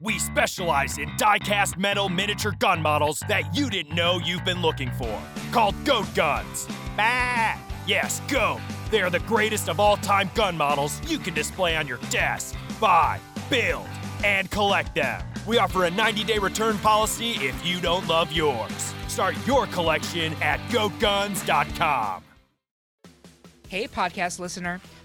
We specialize in die-cast metal miniature gun models that you didn't know you've been looking for. Called Goat Guns. Bah! Yes, Goat. They are the greatest of all time gun models you can display on your desk, buy, build, and collect them. We offer a 90 day return policy if you don't love yours. Start your collection at goatguns.com. Hey, podcast listener.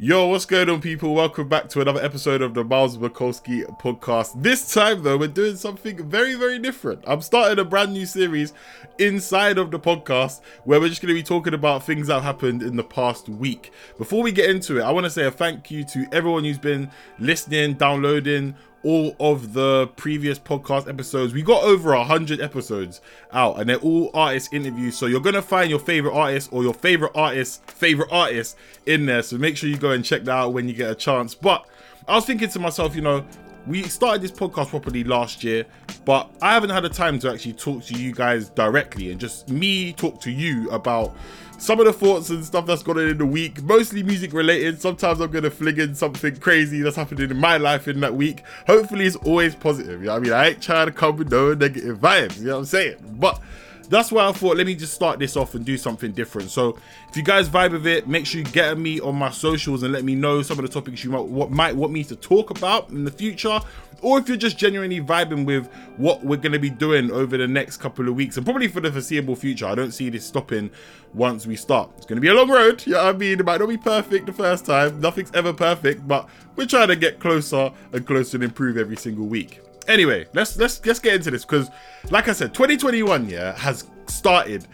Yo, what's going on, people? Welcome back to another episode of the Miles Bukowski podcast. This time, though, we're doing something very, very different. I'm starting a brand new series inside of the podcast where we're just going to be talking about things that happened in the past week. Before we get into it, I want to say a thank you to everyone who's been listening, downloading, all of the previous podcast episodes. We got over a hundred episodes out, and they're all artist interviews. So you're gonna find your favorite artist or your favorite artist, favorite artist in there. So make sure you go and check that out when you get a chance. But I was thinking to myself, you know, we started this podcast properly last year, but I haven't had the time to actually talk to you guys directly and just me talk to you about some of the thoughts and stuff that's gone on in the week, mostly music related. Sometimes I'm gonna fling in something crazy that's happening in my life in that week. Hopefully, it's always positive. You know what I mean? I ain't trying to come with no negative vibes. You know what I'm saying? But that's why I thought let me just start this off and do something different. So if you guys vibe with it, make sure you get me on my socials and let me know some of the topics you might what might want me to talk about in the future. Or if you're just genuinely vibing with what we're to be doing over the next couple of weeks and probably for the foreseeable future, I don't see this stopping once we start. It's to be a long road, you know I mean? It might not be perfect the first time, nothing's ever perfect, but we're trying to get closer and closer and improve every single week anyway, let's let's let's get into this because, like I said, 2021 yeah has started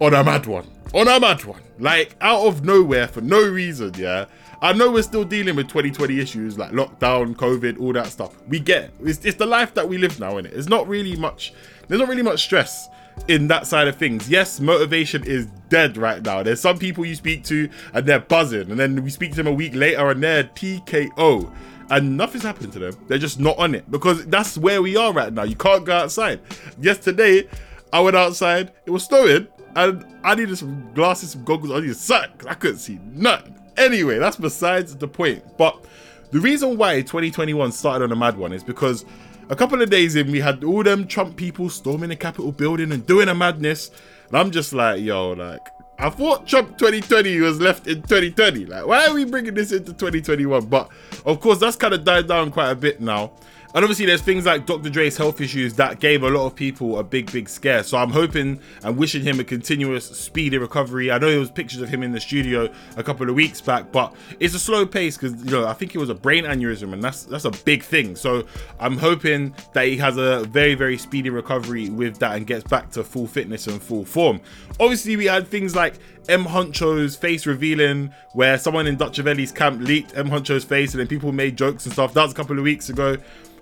on a mad one, on a mad one, like out of nowhere for no reason. Yeah, I know we're still dealing with 2020 issues like lockdown, COVID, all that stuff. We get it. It's, it's the life that we live now, in it. It's not really much. There's not really much stress in that side of things. Yes, motivation is dead right now. There's some people you speak to and they're buzzing, and then we speak to them a week later and they're TKO and nothing's happening to them. They're just not on it because that's where we are right now. You can't go outside. Yesterday, I went outside. It was snowing, and I needed some glasses, some goggles. I needed sun because I couldn't see nothing. Anyway, that's besides the point. But the reason why 2021 started on a mad one is because a couple of days in, we had all them Trump people storming the Capitol building and doing a madness. And I'm just like, yo, like, I thought Trump 2020 was left in 2020. Like, why are we bringing this into 2021? But of course, that's kind of died down quite a bit now. And obviously, there's things like Dr. Dre's health issues that gave a lot of people a big, big scare. So I'm hoping and wishing him a continuous, speedy recovery. I know there was pictures of him in the studio a couple of weeks back, but it's a slow pace because you know I think it was a brain aneurysm, and that's that's a big thing. So I'm hoping that he has a very, very speedy recovery with that and gets back to full fitness and full form. Obviously, we had things like M Huncho's face revealing, where someone in Dutchavelli's camp leaked M Huncho's face, and then people made jokes and stuff. That was a couple of weeks ago.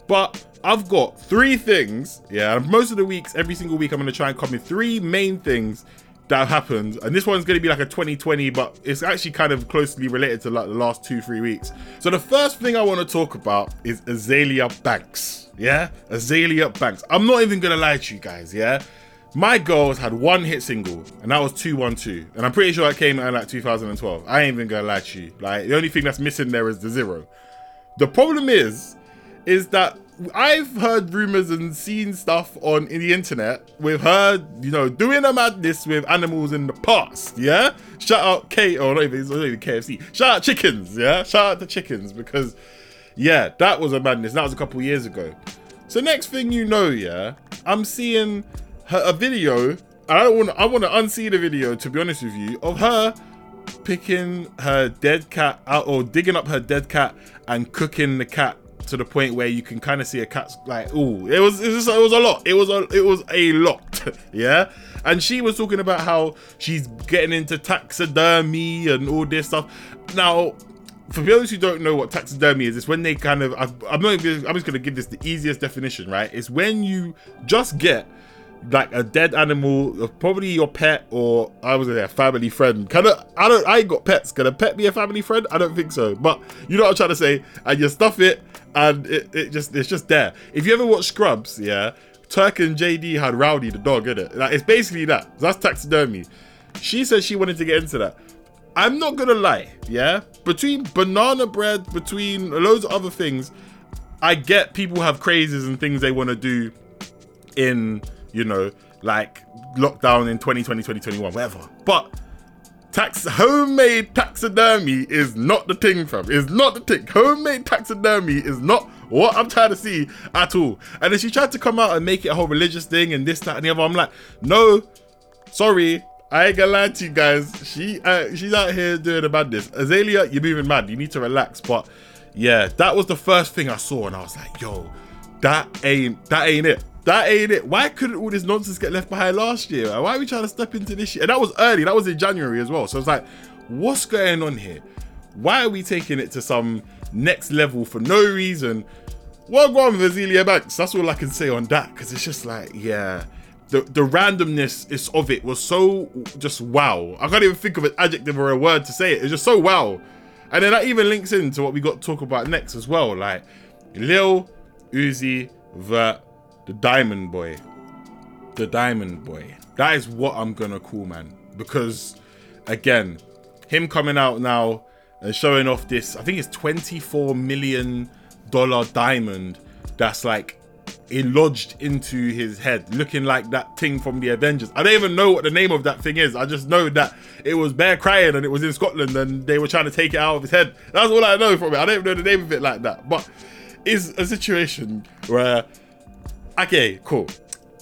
But I've got three things. Yeah, most of the weeks, every single week, I'm going to try and come with three main things that happened. And this one's going to be like a 2020, but it's actually kind of closely related to like the last two, three weeks. So the first thing I want to talk about is Azealia Banks. Yeah, Azealia Banks. I'm not even going to lie to you guys. Yeah. My girls had one hit single, and that was 212. And I'm pretty sure that came out in like 2012. I ain't even gonna lie to you. Like, the only thing that's missing there is the zero. The problem is, is that I've heard rumors and seen stuff on in the internet with her, you know, doing a madness with animals in the past. Yeah, shout out K or not even, not even KFC. Shout out chickens. Yeah, shout out the chickens because yeah, that was a madness. That was a couple years ago. So next thing you know, yeah, I'm seeing her, a video. I don't want. I want to unsee the video to be honest with you of her picking her dead cat out or digging up her dead cat and cooking the cat to the point where you can kind of see a cat's like, oh, it was it was, it was a lot. It was a it was a lot, yeah. And she was talking about how she's getting into taxidermy and all this stuff. Now, for those who don't know what taxidermy is, it's when they kind of. I've, I'm not. Even, I'm just gonna give this the easiest definition, right? It's when you just get like a dead animal, uh, probably your pet or I was a family friend. Kind of. I don't. I ain't got pets. Can a pet be a family friend? I don't think so. But you know what I'm trying to say. And you stuff it, and it, it just it's just there. If you ever watch Scrubs, yeah, Turk and JD had Rowdy the dog in it. Like it's basically that. That's taxidermy. She said she wanted to get into that. I'm not gonna lie, yeah. Between banana bread, between loads of other things, I get people have crazes and things they want to do in, you know, like lockdown in 2020, 2021, whatever. But tax homemade taxidermy is not the thing, fam. Is not the thing. Homemade taxidermy is not what I'm trying to see at all. And then she tried to come out and make it a whole religious thing and this, that, and the other. I'm like, no, sorry, I ain't gonna lie to you guys. She uh, she's out here doing a madness. Azealia, you're moving mad. You need to relax. But yeah, that was the first thing I saw, and I was like, yo, that ain't that ain't it. That ain't it. Why couldn't all this nonsense get left behind last year? Why are we trying to step into this year? And that was early. That was in January as well. So it's like, what's going on here? Why are we taking it to some next level for no reason? Well, go on Azealia Banks. That's all I can say on that. Because it's just like, yeah the the randomness is of it was so just wow. I can't even think of an adjective or a word to say it. It's just so wow. And then that even links into what we got to talk about next as well. Like Lil Uzi Vert, the Diamond Boy. The Diamond Boy. That is what I'm gonna call man. Because again, him coming out now and showing off this, I think it's 24 million dollar diamond that's like lodged into his head, looking like that thing from the Avengers. I don't even know what the name of that thing is. I just know that it was Bear crying and it was in Scotland and they were trying to take it out of his head. That's all I know from it. I don't know the name of it like that. But it's a situation where, okay, cool.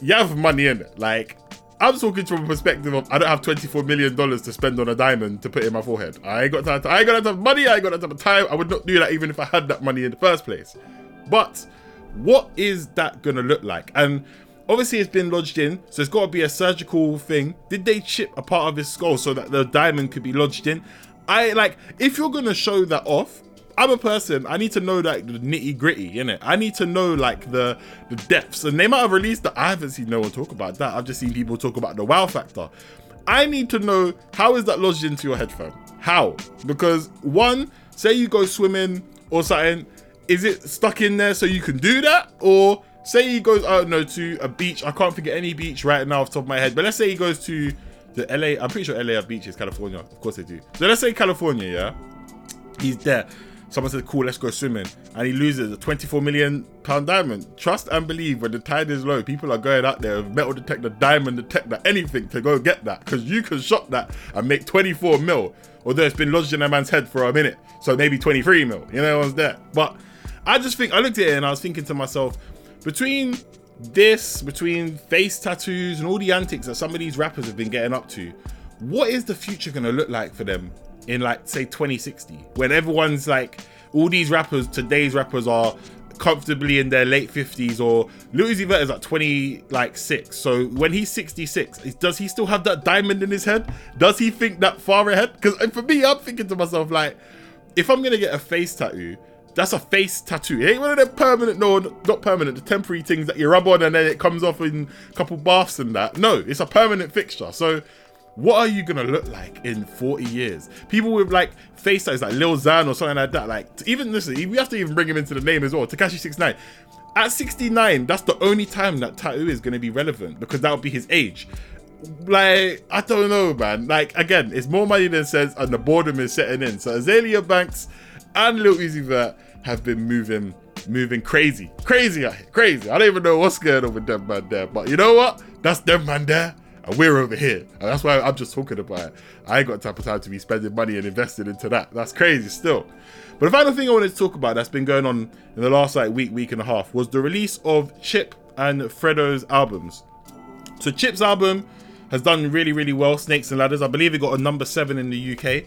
You have money in it. Like, I'm talking from a perspective of I don't have 24 million dollars to spend on a diamond to put in my forehead. I ain't got that. I ain't got of money. I ain't got of time. I would not do that even if I had that money in the first place. But what is that gonna look like? And obviously it's been lodged in, so it's got to be a surgical thing. Did they chip a part of his skull so that the diamond could be lodged in? I like if you're gonna show that off. I'm a person. I need to know like the nitty gritty, in it. I need to know like the the depths, and they might have released that. I haven't seen no one talk about that. I've just seen people talk about the wow factor. I need to know how is that lodged into your head, fam? How? Because one, say you go swimming or something, is it stuck in there so you can do that? Or say he goes, I don't know, to a beach. I can't of any beach right now off the top of my head, but let's say he goes to the LA. I'm pretty sure LA have beaches, California. Of course they do. So let's say California, yeah. He's there. Someone says, cool, let's go swimming. And he loses a 24 million pound diamond. Trust and believe when the tide is low, people are going out there with metal detector, diamond detector, anything to go get that. Because you can shop that and make 24 mil. Although it's been lodged in a man's head for a minute. So maybe 23 mil. You know what's there. But I just think I looked at it and I was thinking to myself, between this, between face tattoos and all the antics that some of these rappers have been getting up to, what is the future gonna look like for them in like say 2060 when everyone's like all these rappers today's rappers are comfortably in their late 50s or Louis Vert is like 20 like 6 so when he's 66 does he still have that diamond in his head does he think that far ahead because for me I'm thinking to myself like if I'm gonna get a face tattoo that's a face tattoo. It ain't one of them permanent, no, not permanent, the temporary things that you rub on and then it comes off in a couple baths and that. No, it's a permanent fixture. So what are you gonna look like in 40 years? People with like face tattoos like Lil Xan or something like that. Like even listen, we have to even bring him into the name as well. Tekashi 69. At 69, that's the only time that tattoo is gonna be relevant because that would be his age. Like, I don't know, man. Like, again, it's more money than sense, and the boredom is setting in. So Azealia Banks and Lil Uzi Vert have been moving moving crazy. Crazy crazy. I don't even know what's going on with them man there. But you know what? That's them man there. And we're over here. And that's why I'm just talking about it. I ain't got type of time to be spending money and investing into that. That's crazy still. But the final thing I wanted to talk about that's been going on in the last like week, week and a half was the release of Chip and Fredo's albums. So Chip's album has done really, really well, Snakes and Ladders. I believe it got a number seven in the UK.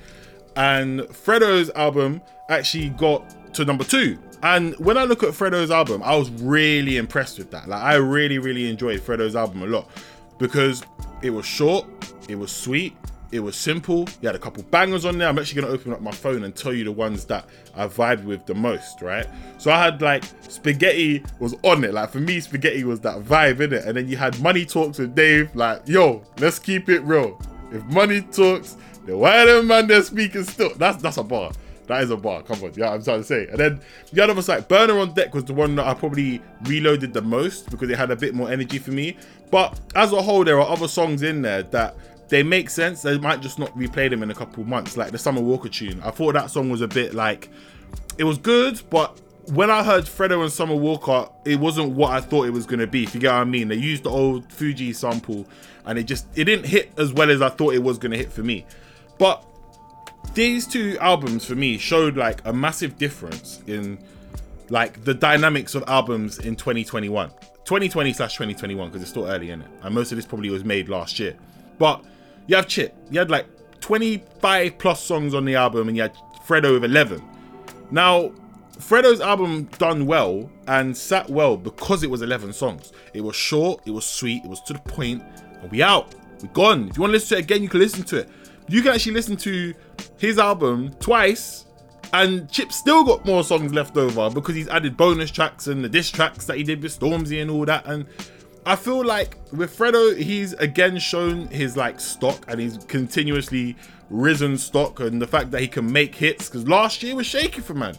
And Fredo's album actually got to number two. And when I look at Fredo's album, I was really impressed with that. Like I really, really enjoyed Fredo's album a lot because it was short, it was sweet, It was simple. You had a couple bangers on there. I'm actually gonna open up my phone and tell you the ones that I vibed with the most, right? So I had like spaghetti was on it. Like for me, spaghetti was that vibe in it. And then you had money talks with Dave. Like, yo, let's keep it real. If money talks, then why them man they're speaking still? That's that's a bar. That is a bar. Come on, yeah, I'm trying to say. And then the other was like Burner on Deck was the one that I probably reloaded the most because it had a bit more energy for me. But as a whole, there are other songs in there that they make sense. They might just not replay them in a couple months, like the Summer Walker tune. I thought that song was a bit like it was good, but when I heard Fredo and Summer Walker, it wasn't what I thought it was gonna be. If you get what I mean, they used the old Fuji sample, and it just it didn't hit as well as I thought it was gonna hit for me. But these two albums for me showed like a massive difference in like the dynamics of albums in 2021 2020 slash 2021 because it's still early in it and most of this probably was made last year but you have Chip. You had like 25 plus songs on the album, and you had Fredo with 11. Now, Fredo's album done well and sat well because it was 11 songs. It was short, it was sweet, it was to the point, and we out. We gone. If you want to listen to it again, you can listen to it. You can actually listen to his album twice, and Chip still got more songs left over because he's added bonus tracks and the diss tracks that he did with Stormzy and all that. And I feel like with Fredo, he's again shown his like stock and he's continuously risen stock and the fact that he can make hits. Because last year was shaky for man.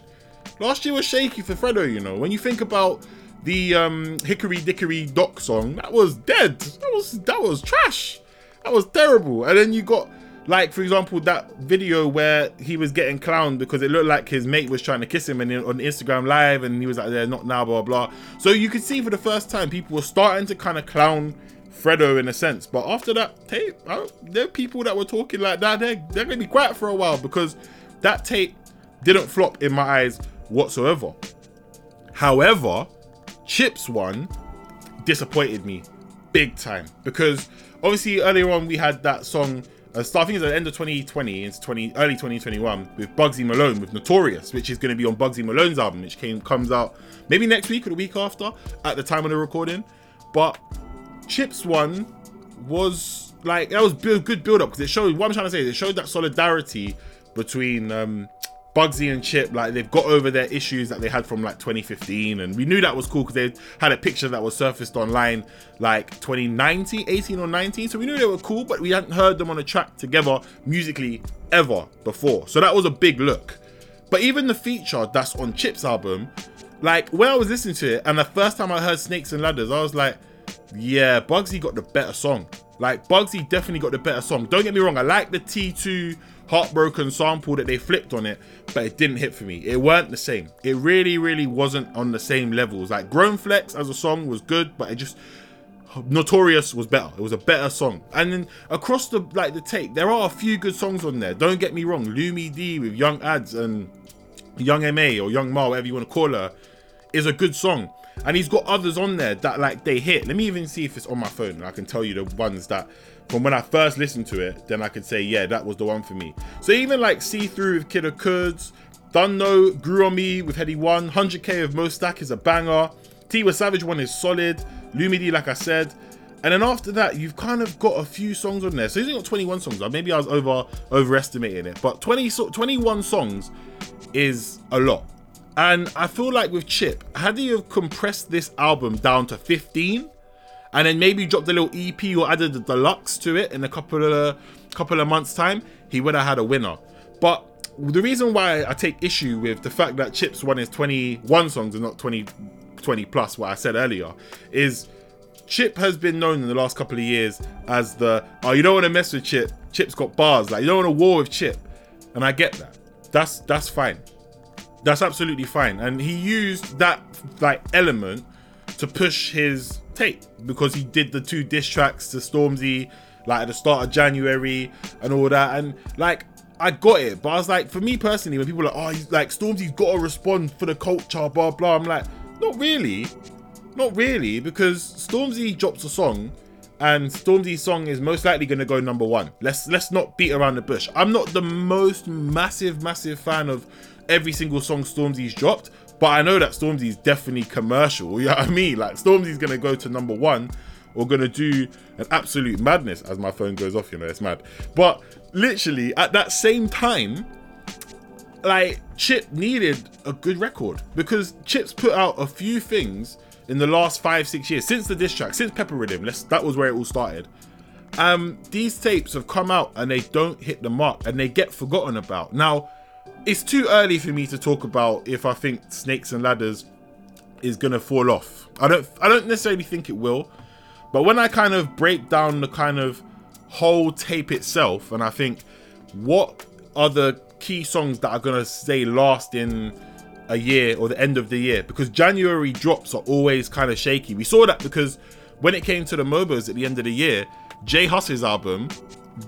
Last year was shaky for Fredo, you know. When you think about the um, Hickory Dickory Dock song, that was dead. That was that was trash. That was terrible. And then you got like, for example, that video where he was getting clowned because it looked like his mate was trying to kiss him and on Instagram Live, and he was like, "They're not now," blah blah. So you could see for the first time people were starting to kind of clown Fredo in a sense. But after that tape, there are people that were talking like that. They're they're gonna be quiet for a while because that tape didn't flop in my eyes whatsoever. However, Chips one disappointed me big time because obviously earlier on we had that song uh, starting at the end of 2020 into 20 early 2021 with Bugsy Malone with Notorious, which is going to be on Bugsy Malone's album, which came comes out maybe next week or the week after at the time of the recording. But Chips one was like that was good build up because it showed what I'm trying to say. It showed that solidarity between um, Bugsy and Chip, like they've got over their issues that they had from like 2015, and we knew that was cool because they had a picture that was surfaced online like 2019, 18 or 19. So we knew they were cool, but we hadn't heard them on a track together musically ever before. So that was a big look. But even the feature that's on Chip's album, like when I was listening to it, and the first time I heard Snakes and Ladders, I was like, yeah, Bugsy got the better song. Like Bugsy definitely got the better song. Don't get me wrong, I like the T2 heartbroken sample that they flipped on it, but it didn't hit for me. It weren't the same. It really, really wasn't on the same levels. Like Grown Flex as a song was good, but it just Notorious was better. It was a better song. And then across the like the tape, there are a few good songs on there. Don't get me wrong. Lumi D with Yung Adz and Young MA or Young Ma, whatever you want to call her, is a good song. And he's got others on there that like they hit. Let me even see if it's on my phone I can tell you the ones that from when I first listened to it, then I could say, yeah, that was the one for me. So even like See Through with Kida Kudz, Dunno, Grew on Me with Headie One, 100k of Mo Stack is a banger, T Tiwa Savage one is solid, Lumidi, like I said. And then after that, you've kind of got a few songs on there. So he's got 21 songs. Maybe I was over overestimating it, but 20 21 songs is a lot. And I feel like with Chip, had he have compressed this album down to 15, and then maybe dropped a little EP or added the deluxe to it in a couple of couple of months time, he would have had a winner. But the reason why I take issue with the fact that Chips won is 21 songs and not 20 20 plus what I said earlier is Chip has been known in the last couple of years as the oh you don't want to mess with Chip. Chip's got bars like you don't want to war with Chip, and I get that. That's that's fine. That's absolutely fine. And he used that like element to push his tape because he did the two diss tracks to Stormzy like at the start of January and all that. And like I got it, but I was like, for me personally, when people are like, oh, he's like Stormzy's got to respond for the culture, blah blah. I'm like, not really, not really, because Stormzy drops a song, and Stormzy's song is most likely going to go number one. Let's let's not beat around the bush. I'm not the most massive massive fan of every single song Stormzy's dropped, but I know that Stormzy is definitely commercial. You know what I mean? Like Stormzy's gonna go to number one or gonna do an absolute madness as my phone goes off, you know, it's mad. But literally at that same time, like Chip needed a good record because Chip's put out a few things in the last five, six years since the diss track, since Pepper Riddim. That was where it all started. Um, these tapes have come out and they don't hit the mark and they get forgotten about. Now, it's too early for me to talk about if I think Snakes and Ladders is gonna fall off. I don't I don't necessarily think it will, but when I kind of break down the kind of whole tape itself and I think what are the key songs that are gonna stay last in a year or the end of the year because January drops are always kind of shaky. We saw that because when it came to the Mobos at the end of the year, J Hus's album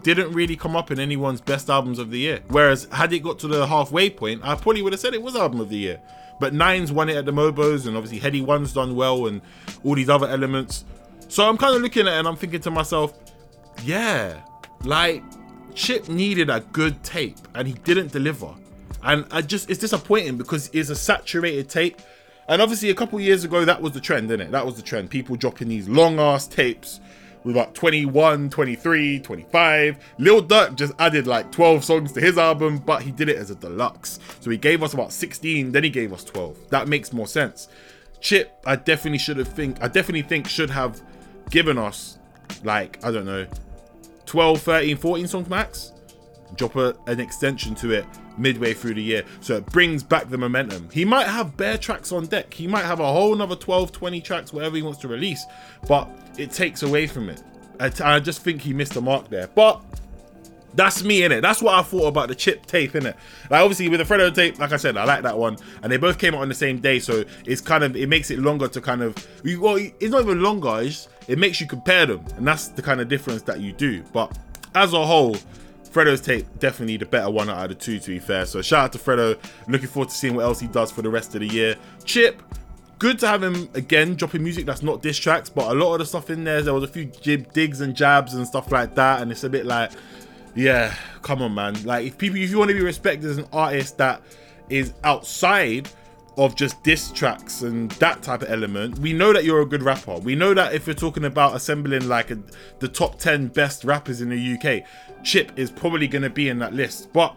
didn't really come up in anyone's best albums of the year. Whereas had it got to the halfway point, I probably would have said it was album of the year. But Nines won it at the Mobos, and obviously Headie One's done well, and all these other elements. So I'm kind of looking at it and I'm thinking to myself, yeah, like Chip needed a good tape and he didn't deliver. And I just it's disappointing because it's a saturated tape. And obviously a couple years ago that was the trend, didn't it? That was the trend. People dropping these long ass tapes with like 21, 23, 25. Lil Durk just added like 12 songs to his album, but he did it as a deluxe. So he gave us about 16, then he gave us 12. That makes more sense. Chip, I definitely should have think I definitely think should have given us like, I don't know, 12, 13, 14 songs max. Drop a, an extension to it midway through the year so it brings back the momentum. He might have bare tracks on deck. He might have a whole another 12, 20 tracks, whatever he wants to release, but it takes away from it. I, just think he missed the mark there. But that's me in it. That's what I thought about the chip tape in it. Like obviously with the Fredo tape, like I said, I like that one, and they both came out on the same day, so it's kind of it makes it longer to kind of well, it's not even longer. It's, it makes you compare them, and that's the kind of difference that you do. But as a whole, Fredo's tape definitely the better one out of the two, to be fair. So shout out to Fredo. Looking forward to seeing what else he does for the rest of the year. Chip, good to have him again dropping music that's not diss tracks, but a lot of the stuff in there, there was a few jib digs and jabs and stuff like that, and it's a bit like, yeah, come on, man. Like if people, if you want to be respected as an artist that is outside of just diss tracks and that type of element. We know that you're a good rapper. We know that if you're talking about assembling like a, the top 10 best rappers in the UK, Chip is probably going to be in that list. But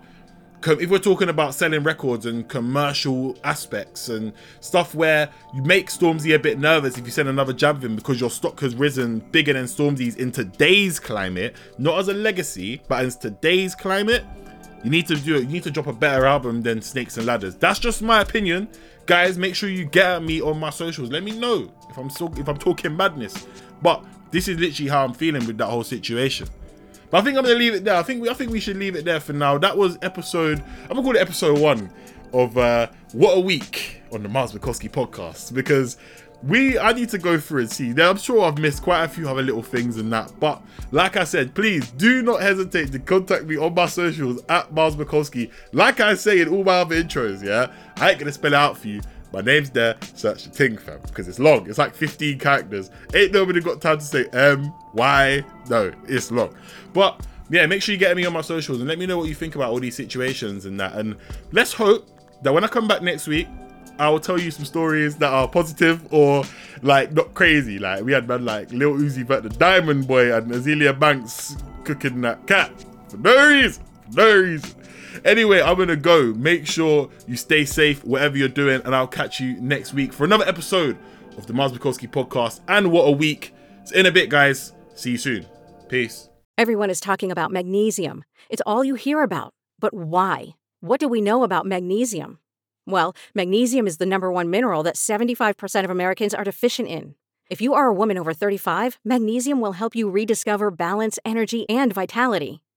if we're talking about selling records and commercial aspects and stuff where you make Stormzy a bit nervous if you send another jab him because your stock has risen bigger than Stormzy's in today's climate, not as a legacy, but as today's climate, you need to do it. You need to drop a better album than Snakes and Ladders. That's just my opinion, guys. Make sure you get at me on my socials. Let me know if I'm still if I'm talking madness. But this is literally how I'm feeling with that whole situation. But I think I'm gonna leave it there. I think we, I think we should leave it there for now. That was episode. I'm gonna call it episode one of uh, what a week on the Miles Bukowski podcast because we I need to go through and see. Now I'm sure I've missed quite a few other little things and that, but like I said, please do not hesitate to contact me on my socials at Miles Bukowski. Like I say in all my other intros, yeah, I ain't gonna spell it out for you. My name's there, search the thing, fam, because it's long. It's like 15 characters. Ain't nobody got time to say um, M, Y. No, it's long. But yeah, make sure you get me on my socials and let me know what you think about all these situations and that. And let's hope that when I come back next week, I will tell you some stories that are positive or like not crazy. Like we had man like Lil Uzi Vert, the Diamond Boy, and Azealia Banks cooking that cat for no reason, for no reason. Anyway, I'm gonna go. Make sure you stay safe, whatever you're doing, and I'll catch you next week for another episode of the Bukowski podcast. And what a week! It's in a bit, guys. See you soon. Peace. Everyone is talking about magnesium. It's all you hear about. But why? What do we know about magnesium? Well, magnesium is the number one mineral that 75% of Americans are deficient in. If you are a woman over 35, magnesium will help you rediscover balance, energy, and vitality.